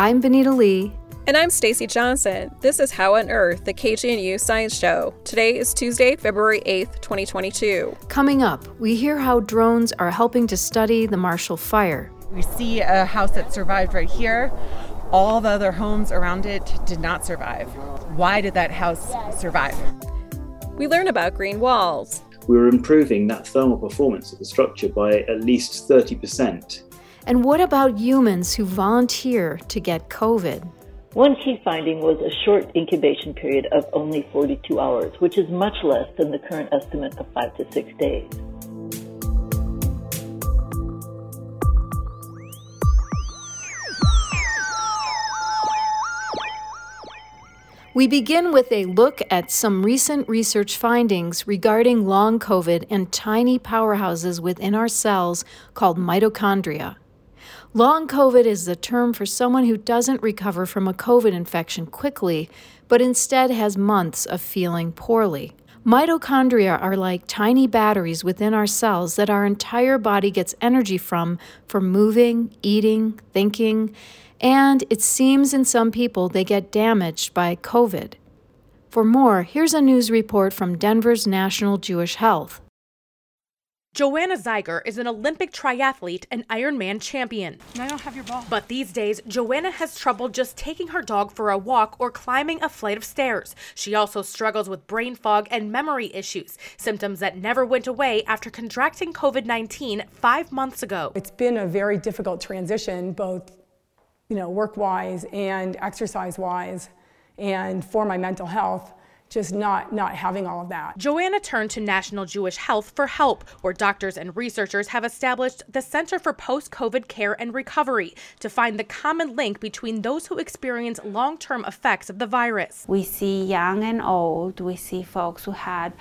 I'm Benita Lee. And I'm Stacie Johnson. This is How on Earth, the KGNU Science Show. Today is Tuesday, February 8th, 2022. Coming up, we hear how drones are helping to study the Marshall Fire. We see a house that survived right here. All the other homes around it did not survive. Why did that house survive? We learn about green walls. We were improving that thermal performance of the structure by at least 30%. And what about humans who volunteer to get COVID? One key finding was a short incubation period of only 42 hours, which is much less than the current estimate of five to six days. We begin with a look at some recent research findings regarding long COVID and tiny powerhouses within our cells called mitochondria. Long COVID is the term for someone who doesn't recover from a COVID infection quickly, but instead has months of feeling poorly. Mitochondria are like tiny batteries within our cells that our entire body gets energy from for moving, eating, thinking, and it seems in some people they get damaged by COVID. For more, here's a news report from Denver's National Jewish Health. Joanna Zeiger is an Olympic triathlete and Ironman champion. I don't have your ball. But these days, Joanna has trouble just taking her dog for a walk or climbing a flight of stairs. She also struggles with brain fog and memory issues, symptoms that never went away after contracting COVID 19 five months ago. It's been a very difficult transition, both you know, work-wise and exercise-wise, and for my mental health just not not having all of that. Joanna turned to National Jewish Health for help, where doctors and researchers have established the Center for Post-COVID Care and Recovery to find the common link between those who experience long-term effects of the virus. We see young and old. We see folks who had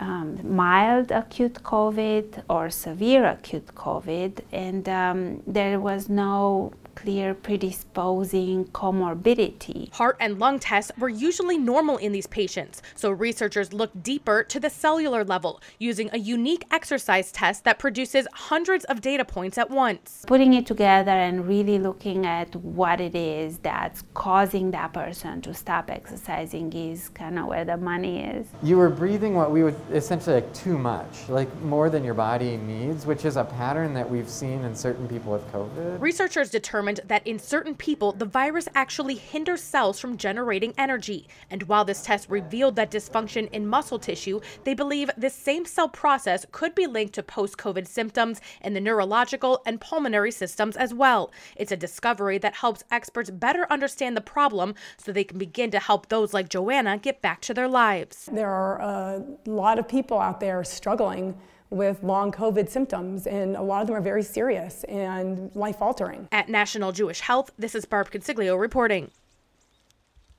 um, mild acute COVID or severe acute COVID, and um, there was no clear predisposing comorbidity. Heart and lung tests were usually normal in these patients, so researchers looked deeper to the cellular level using a unique exercise test that produces hundreds of data points at once. Putting it together and really looking at what it is that's causing that person to stop exercising is kind of where the money is. You were breathing what we would essentially like too much, like more than your body needs, which is a pattern that we've seen in certain people with COVID. Researchers determined determined that in certain people, the virus actually hinders cells from generating energy. And while this test revealed that dysfunction in muscle tissue, they believe this same cell process could be linked to post COVID symptoms in the neurological and pulmonary systems as well. It's a discovery that helps experts better understand the problem so they can begin to help those like Joanna get back to their lives. There are a lot of people out there struggling with long COVID symptoms, and a lot of them are very serious and life altering. At National Jewish Health, this is Barb Consiglio reporting.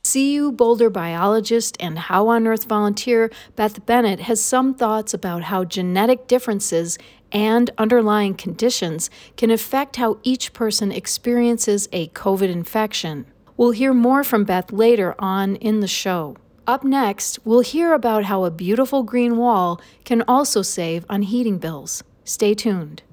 CU Boulder biologist and How on Earth volunteer Beth Bennett has some thoughts about how genetic differences and underlying conditions can affect how each person experiences a COVID infection. We'll hear more from Beth later on in the show. Up next, we'll hear about how a beautiful green wall can also save on heating bills. Stay tuned.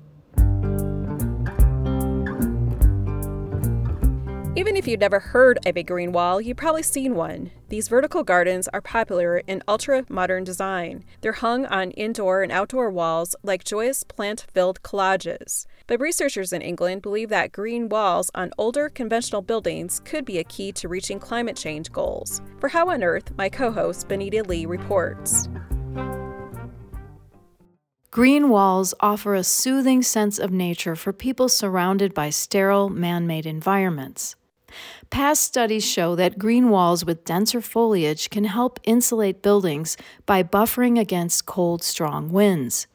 Even if you've never heard of a green wall, you've probably seen one. These vertical gardens are popular in ultra modern design. They're hung on indoor and outdoor walls like joyous plant filled collages. But researchers in England believe that green walls on older conventional buildings could be a key to reaching climate change goals. For How on Earth, my co host Benita Lee reports. Green walls offer a soothing sense of nature for people surrounded by sterile, man made environments. Past studies show that green walls with denser foliage can help insulate buildings by buffering against cold, strong winds.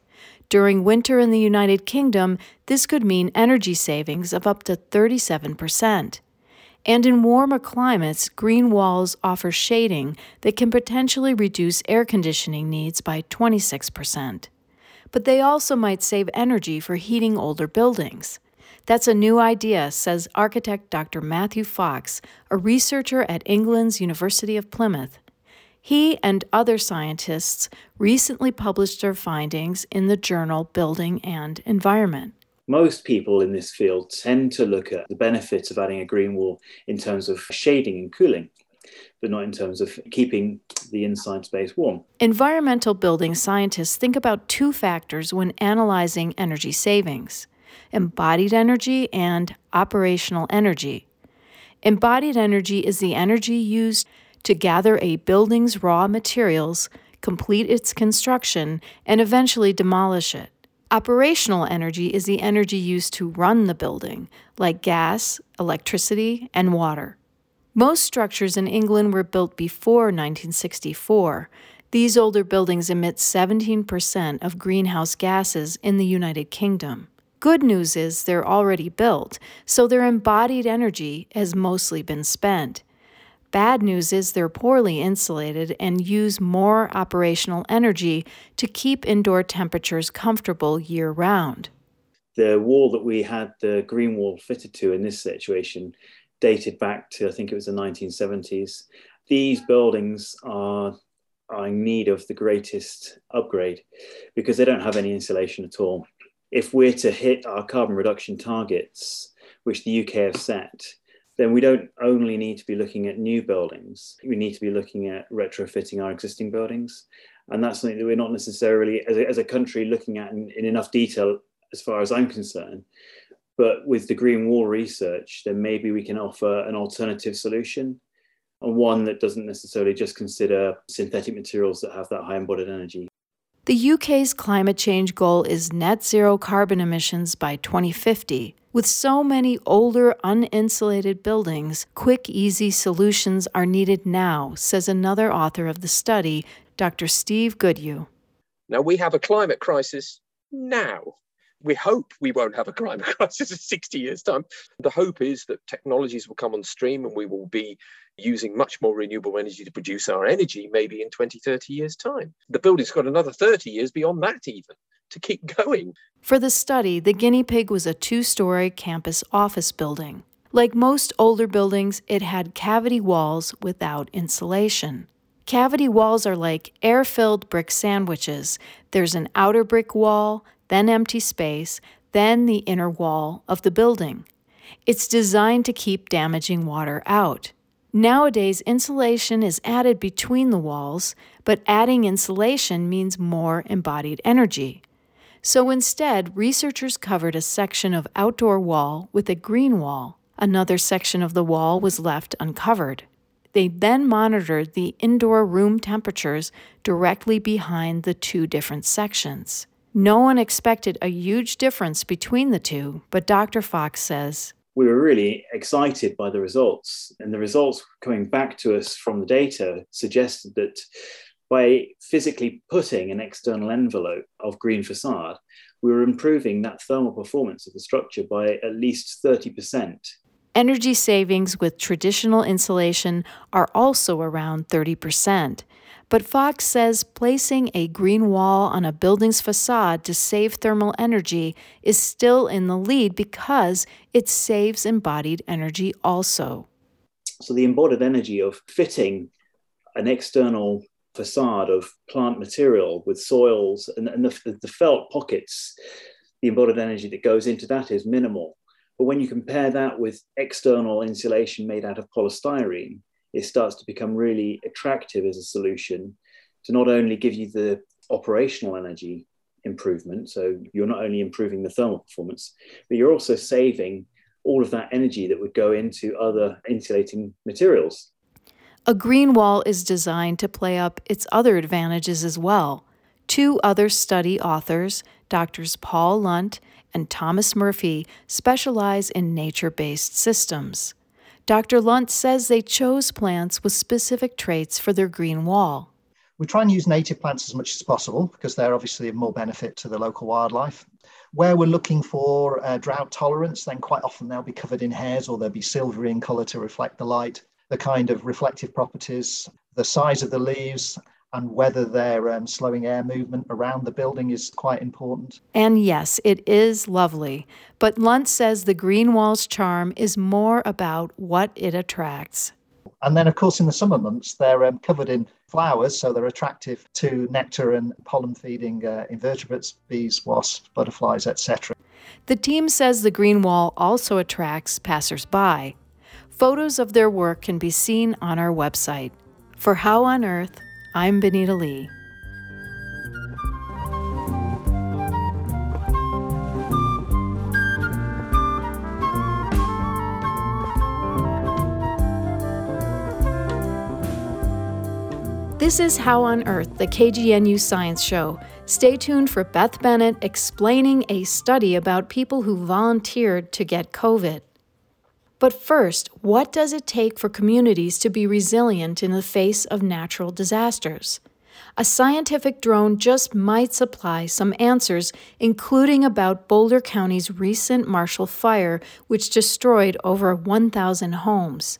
During winter in the United Kingdom, this could mean energy savings of up to 37%. And in warmer climates, green walls offer shading that can potentially reduce air conditioning needs by 26%. But they also might save energy for heating older buildings. That's a new idea, says architect Dr. Matthew Fox, a researcher at England's University of Plymouth. He and other scientists recently published their findings in the journal Building and Environment. Most people in this field tend to look at the benefits of adding a green wall in terms of shading and cooling but not in terms of keeping the inside space warm. Environmental building scientists think about two factors when analyzing energy savings embodied energy and operational energy. Embodied energy is the energy used to gather a building's raw materials, complete its construction, and eventually demolish it. Operational energy is the energy used to run the building, like gas, electricity, and water. Most structures in England were built before 1964. These older buildings emit 17% of greenhouse gases in the United Kingdom. Good news is they're already built, so their embodied energy has mostly been spent. Bad news is they're poorly insulated and use more operational energy to keep indoor temperatures comfortable year round. The wall that we had the green wall fitted to in this situation dated back to I think it was the 1970s. These buildings are, are in need of the greatest upgrade because they don't have any insulation at all. If we're to hit our carbon reduction targets, which the UK have set, then we don't only need to be looking at new buildings, we need to be looking at retrofitting our existing buildings. And that's something that we're not necessarily, as a, as a country, looking at in, in enough detail, as far as I'm concerned. But with the green wall research, then maybe we can offer an alternative solution and one that doesn't necessarily just consider synthetic materials that have that high embodied energy. The UK's climate change goal is net zero carbon emissions by 2050. With so many older, uninsulated buildings, quick, easy solutions are needed now, says another author of the study, Dr. Steve Goodhew. Now, we have a climate crisis now we hope we won't have a climate crisis in 60 years' time. The hope is that technologies will come on stream and we will be using much more renewable energy to produce our energy maybe in 20, 30 years' time. The building's got another 30 years beyond that, even to keep going. For the study, the guinea pig was a two story campus office building. Like most older buildings, it had cavity walls without insulation. Cavity walls are like air filled brick sandwiches. There's an outer brick wall, then empty space, then the inner wall of the building. It's designed to keep damaging water out. Nowadays, insulation is added between the walls, but adding insulation means more embodied energy. So instead, researchers covered a section of outdoor wall with a green wall. Another section of the wall was left uncovered. They then monitored the indoor room temperatures directly behind the two different sections. No one expected a huge difference between the two, but Dr. Fox says, we were really excited by the results. And the results coming back to us from the data suggested that by physically putting an external envelope of green facade, we were improving that thermal performance of the structure by at least 30%. Energy savings with traditional insulation are also around 30%. But Fox says placing a green wall on a building's facade to save thermal energy is still in the lead because it saves embodied energy also. So, the embodied energy of fitting an external facade of plant material with soils and, and the, the felt pockets, the embodied energy that goes into that is minimal. But when you compare that with external insulation made out of polystyrene, it starts to become really attractive as a solution to not only give you the operational energy improvement, so you're not only improving the thermal performance, but you're also saving all of that energy that would go into other insulating materials. A green wall is designed to play up its other advantages as well. Two other study authors, Doctors Paul Lunt and Thomas Murphy, specialize in nature based systems. Dr. Lunt says they chose plants with specific traits for their green wall. We try and use native plants as much as possible because they're obviously of more benefit to the local wildlife. Where we're looking for uh, drought tolerance, then quite often they'll be covered in hairs or they'll be silvery in colour to reflect the light. The kind of reflective properties, the size of the leaves, and whether they're um, slowing air movement around the building is quite important. And yes, it is lovely. But Lunt says the green wall's charm is more about what it attracts. And then, of course, in the summer months, they're um, covered in flowers, so they're attractive to nectar and pollen feeding uh, invertebrates, bees, wasps, butterflies, etc. The team says the green wall also attracts passersby. Photos of their work can be seen on our website. For How on Earth, I'm Benita Lee. This is How on Earth, the KGNU Science Show. Stay tuned for Beth Bennett explaining a study about people who volunteered to get COVID. But first, what does it take for communities to be resilient in the face of natural disasters? A scientific drone just might supply some answers, including about Boulder County's recent Marshall Fire, which destroyed over 1,000 homes.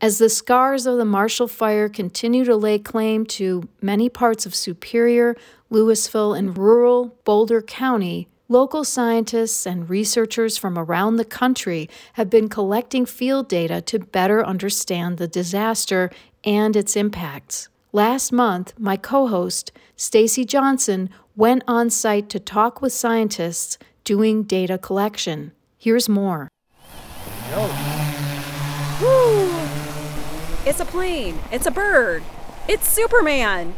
As the scars of the Marshall Fire continue to lay claim to many parts of Superior, Louisville, and rural Boulder County, local scientists and researchers from around the country have been collecting field data to better understand the disaster and its impacts. Last month, my co-host, Stacie Johnson, went on site to talk with scientists doing data collection. Here's more. Woo! It's a plane. It's a bird. It's Superman.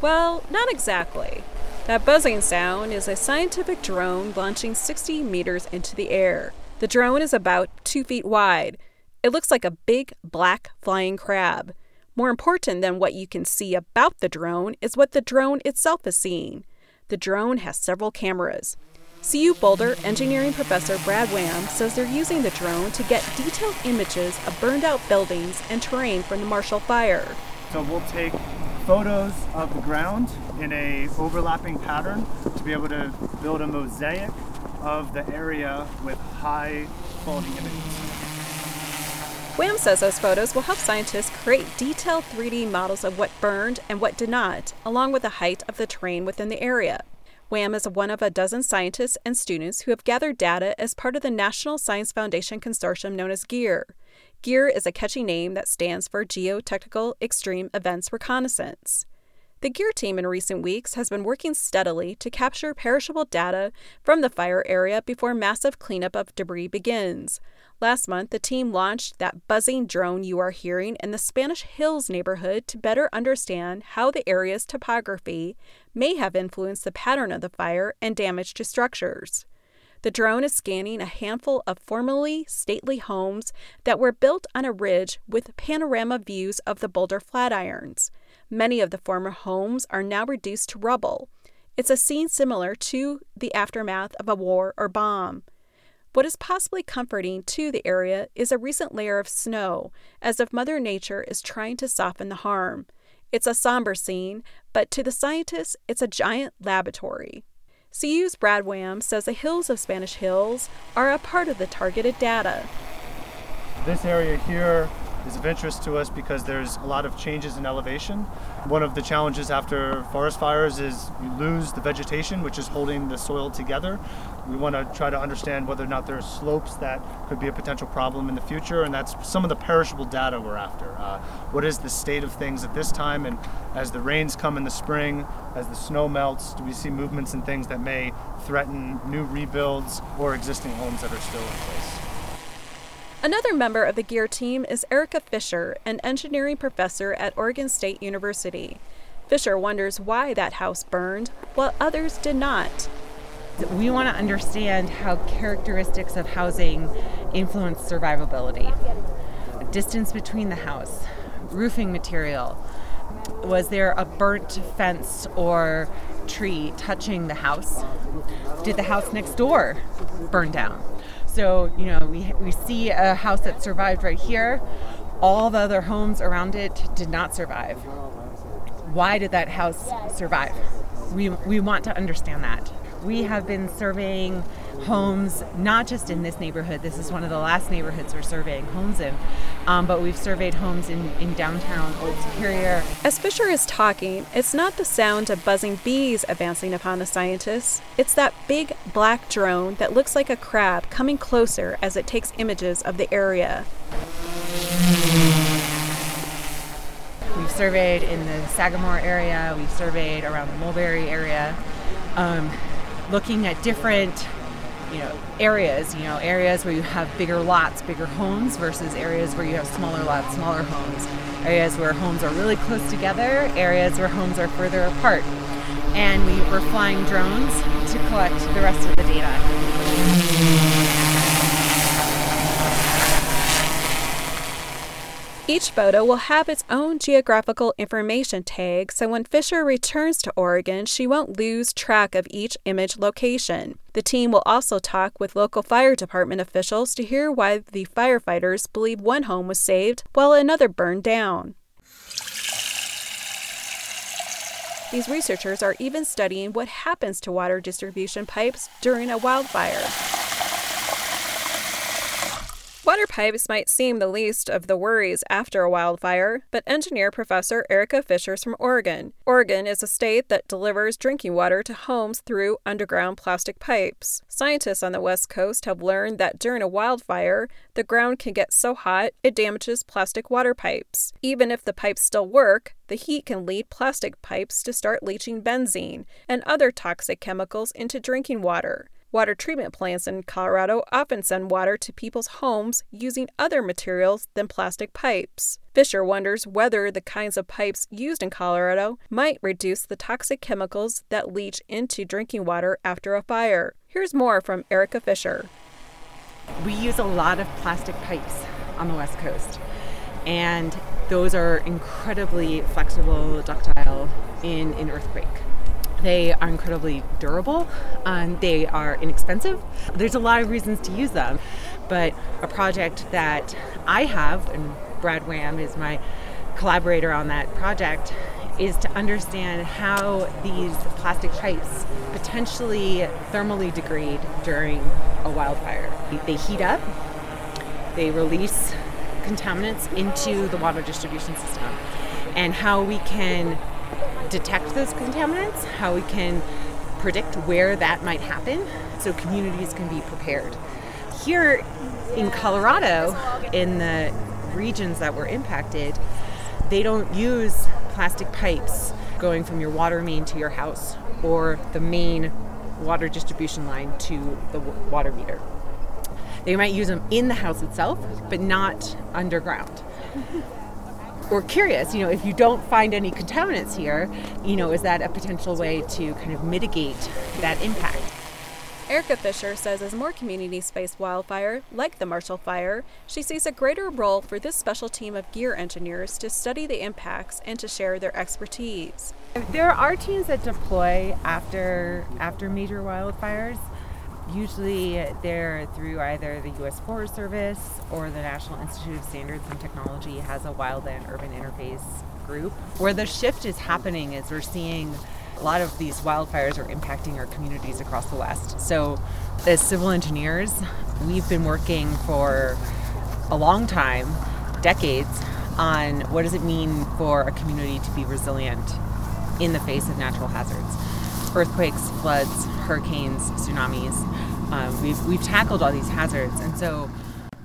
Well, not exactly. That buzzing sound is a scientific drone launching 60 meters into the air. The drone is about two feet wide. It looks like a big black flying crab. More important than what you can see about the drone is what the drone itself is seeing. The drone has several cameras. CU Boulder engineering professor Brad Wham says they're using the drone to get detailed images of burned out buildings and terrain from the Marshall Fire. So we'll take photos of the ground in a overlapping pattern to be able to build a mosaic of the area with high quality images. Wham says those photos will help scientists create detailed 3D models of what burned and what did not, along with the height of the terrain within the area. Wham is one of a dozen scientists and students who have gathered data as part of the National Science Foundation consortium known as GEER. GEER is a catchy name that stands for Geotechnical Extreme Events Reconnaissance. The GEER team in recent weeks has been working steadily to capture perishable data from the fire area before massive cleanup of debris begins. Last month, the team launched that buzzing drone you are hearing in the Spanish Hills neighborhood to better understand how the area's topography may have influenced the pattern of the fire and damage to structures. The drone is scanning a handful of formerly stately homes that were built on a ridge with panorama views of the Boulder Flatirons. Many of the former homes are now reduced to rubble. It's a scene similar to the aftermath of a war or bomb. What is possibly comforting to the area is a recent layer of snow, as if Mother Nature is trying to soften the harm. It's a somber scene, but to the scientists, it's a giant laboratory. CU's Brad Wham says the hills of Spanish Hills are a part of the targeted data. This area here is of interest to us because there's a lot of changes in elevation. One of the challenges after forest fires is you lose the vegetation, which is holding the soil together. We want to try to understand whether or not there are slopes that could be a potential problem in the future, and that's some of the perishable data we're after. Uh, what is the state of things at this time, and as the rains come in the spring, as the snow melts, do we see movements and things that may threaten new rebuilds or existing homes that are still in place? Another member of the GEER team is Erica Fisher, an engineering professor at Oregon State University. Fisher wonders why that house burned while others did not. We want to understand how characteristics of housing influence survivability. Distance between the house, roofing material. Was there a burnt fence or tree touching the house? Did the house next door burn down? So, you know, we, we see a house that survived right here. All the other homes around it did not survive. Why did that house survive? We, we want to understand that. We have been surveying homes, not just in this neighborhood. This is one of the last neighborhoods we're surveying homes in, um, but we've surveyed homes in, in downtown Old Superior. As Fisher is talking, it's not the sound of buzzing bees advancing upon the scientists. It's that big black drone that looks like a crab coming closer as it takes images of the area. We've surveyed in the Sagamore area, we've surveyed around the Mulberry area. Um, looking at different you know, areas, you know, areas where you have bigger lots, bigger homes versus areas where you have smaller lots, smaller homes, areas where homes are really close together, areas where homes are further apart. And we were flying drones to collect the rest of the data. Each photo will have its own geographical information tag, so when Fisher returns to Oregon, she won't lose track of each image location. The team will also talk with local fire department officials to hear why the firefighters believe one home was saved while another burned down. These researchers are even studying what happens to water distribution pipes during a wildfire. Water pipes might seem the least of the worries after a wildfire, but engineer Professor Erica Fisher is from Oregon. Oregon is a state that delivers drinking water to homes through underground plastic pipes. Scientists on the West Coast have learned that during a wildfire, the ground can get so hot it damages plastic water pipes. Even if the pipes still work, the heat can lead plastic pipes to start leaching benzene and other toxic chemicals into drinking water. Water treatment plants in Colorado often send water to people's homes using other materials than plastic pipes. Fisher wonders whether the kinds of pipes used in Colorado might reduce the toxic chemicals that leach into drinking water after a fire. Here's more from Erica Fisher. We use a lot of plastic pipes on the West Coast, and those are incredibly flexible, ductile in an earthquake. They are incredibly durable and they are inexpensive. There's a lot of reasons to use them, but a project that I have, and Brad Wham is my collaborator on that project, is to understand how these plastic pipes potentially thermally degrade during a wildfire. They heat up, they release contaminants into the water distribution system, and how we can detect those contaminants, how we can predict where that might happen so communities can be prepared. Here in Colorado, in the regions that were impacted, they don't use plastic pipes going from your water main to your house or the main water distribution line to the water meter. They might use them in the house itself, but not underground we're curious, you know, if you don't find any contaminants here, you know, is that a potential way to kind of mitigate that impact? Erica Fisher says as more communities face wildfire, like the Marshall Fire, she sees a greater role for this special team of gear engineers to study the impacts and to share their expertise. There are teams that deploy after after major wildfires. Usually they're through either the U.S. Forest Service or the National Institute of Standards and Technology has a wildland urban interface group. Where the shift is happening is we're seeing a lot of these wildfires are impacting our communities across the West. So, as civil engineers, we've been working for a long time, decades, on what does it mean for a community to be resilient in the face of natural hazards earthquakes, floods, hurricanes, tsunamis. Um, we've, we've tackled all these hazards. And so,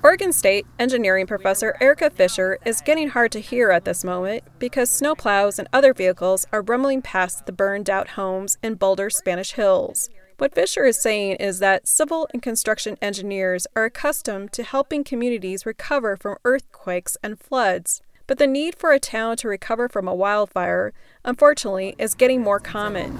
Oregon State engineering professor Erica Fisher is getting hard to hear at this moment because snowplows and other vehicles are rumbling past the burned out homes in Boulder Spanish Hills. What Fisher is saying is that civil and construction engineers are accustomed to helping communities recover from earthquakes and floods. But the need for a town to recover from a wildfire, unfortunately, is getting more common.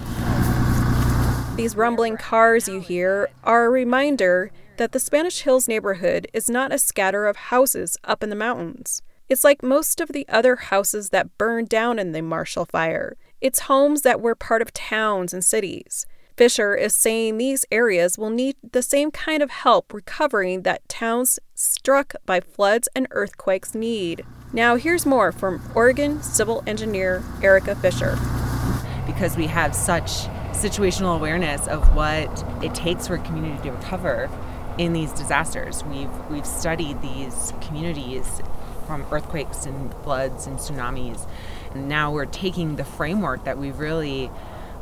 These rumbling cars you hear are a reminder that the Spanish Hills neighborhood is not a scatter of houses up in the mountains. It's like most of the other houses that burned down in the Marshall Fire. It's homes that were part of towns and cities. Fisher is saying these areas will need the same kind of help recovering that towns struck by floods and earthquakes need. Now, here's more from Oregon civil engineer Erica Fisher. Because we have such situational awareness of what it takes for a community to recover in these disasters. We've we've studied these communities from earthquakes and floods and tsunamis. And now we're taking the framework that we've really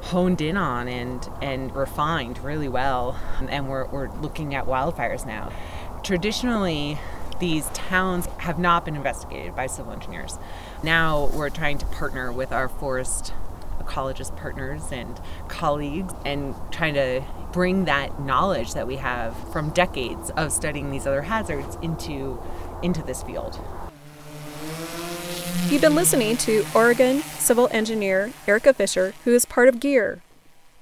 honed in on and and refined really well and we're, we're looking at wildfires now. Traditionally these towns have not been investigated by civil engineers. Now we're trying to partner with our forest ecologist partners and colleagues and trying to bring that knowledge that we have from decades of studying these other hazards into into this field. You've been listening to Oregon civil engineer Erica Fisher, who is part of GEER.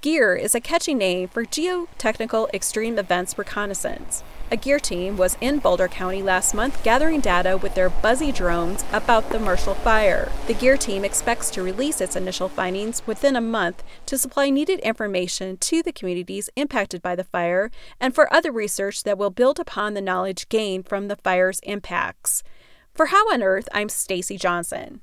GEER is a catchy name for Geotechnical Extreme Events Reconnaissance. A GEER team was in Boulder County last month gathering data with their buzzy drones about the Marshall Fire. The GEER team expects to release its initial findings within a month to supply needed information to the communities impacted by the fire and for other research that will build upon the knowledge gained from the fire's impacts. For How on Earth, I'm Stacie Johnson.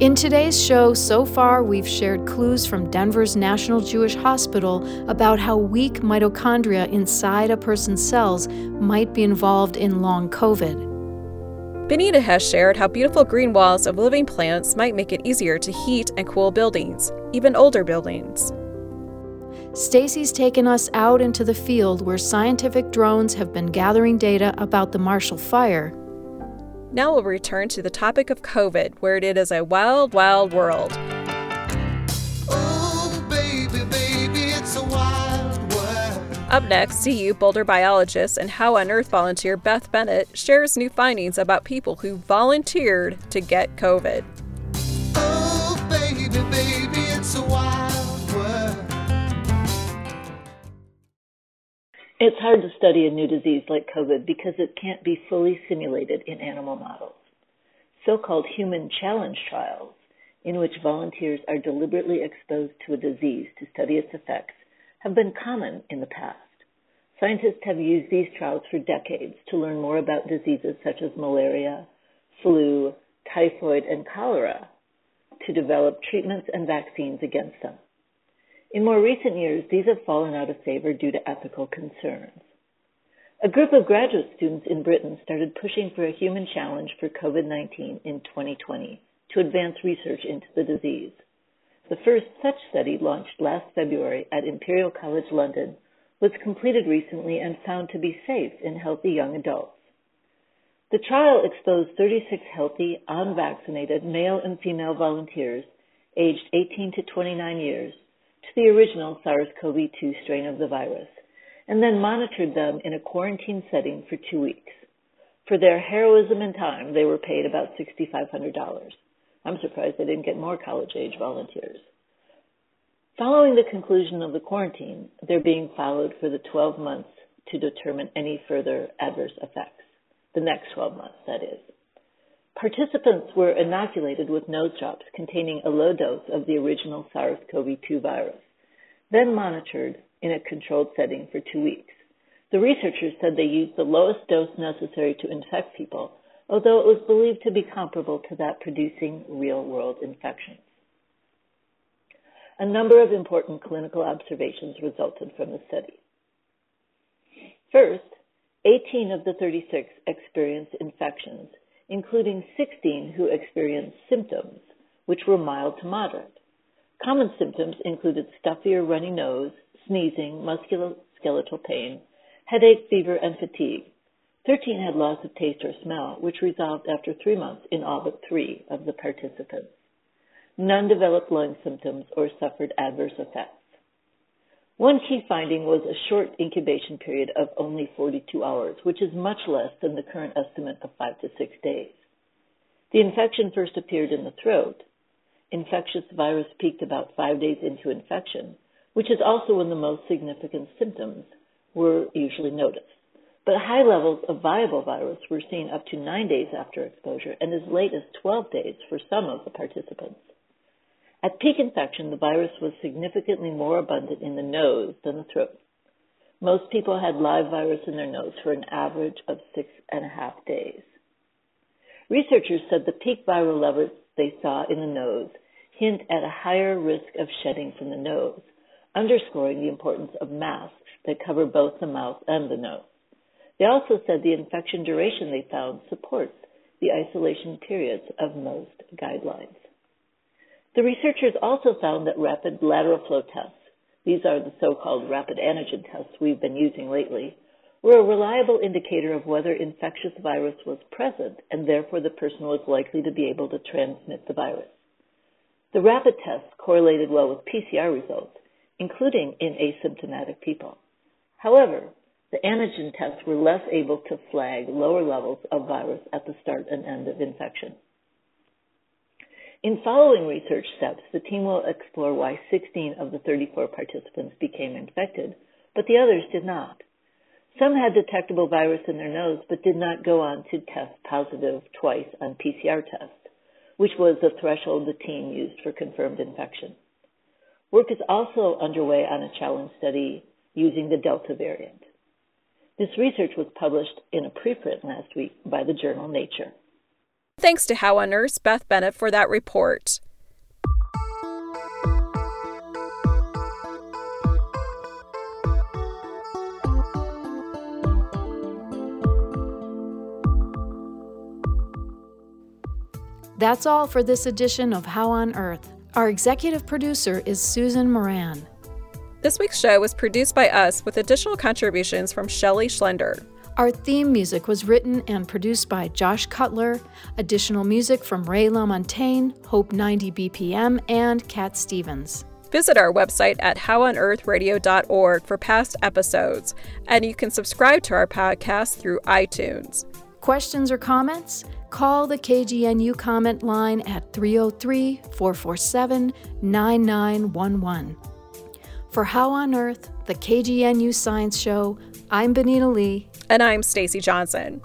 In today's show, so far we've shared clues from Denver's National Jewish Hospital about how weak mitochondria inside a person's cells might be involved in long COVID. Benita has shared how beautiful green walls of living plants might make it easier to heat and cool buildings, even older buildings. Stacie's taken us out into the field where scientific drones have been gathering data about the Marshall Fire. Now we'll return to the topic of COVID, where it is a wild, wild world. Up next, CU Boulder biologist and How on Earth volunteer Beth Bennett shares new findings about people who volunteered to get COVID. Oh, baby, hard to study a new disease like COVID because it can't be fully simulated in animal models. So called human challenge trials, in which volunteers are deliberately exposed to a disease to study its effects, have been common in the past. Scientists have used these trials for decades to learn more about diseases such as malaria, flu, typhoid, and cholera to develop treatments and vaccines against them. In more recent years, these have fallen out of favor due to ethical concerns. A group of graduate students in Britain started pushing for a human challenge for COVID-19 in 2020 to advance research into the disease. The first such study, launched last February at Imperial College London, was completed recently and found to be safe in healthy young adults. The trial exposed 36 healthy, unvaccinated male and female volunteers aged 18 to 29 years to the original SARS-CoV-2 strain of the virus and then monitored them in a quarantine setting for two weeks. For their heroism and time, they were paid about $6,500. I'm surprised they didn't get more college age volunteers. Following the conclusion of the quarantine, they're being followed for the 12 months to determine any further adverse effects. The next 12 months, that is. Participants were inoculated with nose drops containing a low dose of the original SARS-CoV-2 virus, then monitored in a controlled setting for two weeks. The researchers said they used the lowest dose necessary to infect people although it was believed to be comparable to that producing real-world infections. A number of important clinical observations resulted from the study. First, 18 of the 36 experienced infections, including 16 who experienced symptoms, which were mild to moderate. Common symptoms included stuffy or runny nose, sneezing, musculoskeletal pain, headache, fever, and fatigue, 13 had loss of taste or smell, which resolved after three months in all but three of the participants. None developed lung symptoms or suffered adverse effects. One key finding was a short incubation period of only 42 hours, which is much less than the current estimate of five to six days. The infection first appeared in the throat. Infectious virus peaked about five days into infection, which is also when the most significant symptoms were usually noticed. But high levels of viable virus were seen up to nine days after exposure and as late as 12 days for some of the participants. At peak infection, the virus was significantly more abundant in the nose than the throat. Most people had live virus in their nose for an average of six and a half days. Researchers said the peak viral levels they saw in the nose hint at a higher risk of shedding from the nose, underscoring the importance of masks that cover both the mouth and the nose. They also said the infection duration they found supports the isolation periods of most guidelines. The researchers also found that rapid lateral flow tests, these are the so-called rapid antigen tests we've been using lately, were a reliable indicator of whether infectious virus was present and therefore the person was likely to be able to transmit the virus. The rapid tests correlated well with PCR results, including in asymptomatic people. However, the antigen tests were less able to flag lower levels of virus at the start and end of infection. In following research steps, the team will explore why 16 of the 34 participants became infected, but the others did not. Some had detectable virus in their nose, but did not go on to test positive twice on PCR tests, which was the threshold the team used for confirmed infection. Work is also underway on a challenge study using the Delta variant. This research was published in a preprint last week by the journal Nature. Thanks to How on Earth's Beth Bennett for that report. That's all for this edition of How on Earth. Our executive producer is Susan Moran. This week's show was produced by us with additional contributions from Shelley Schlender. Our theme music was written and produced by Josh Cutler, additional music from Ray LaMontagne, Hope 90 BPM, and Cat Stevens. Visit our website at howonearthradio.org for past episodes, and you can subscribe to our podcast through iTunes. Questions or comments? Call the KGNU comment line at 303 447 9911. For How on Earth, the KGNU Science Show, I'm Benita Lee. And I'm Stacie Johnson.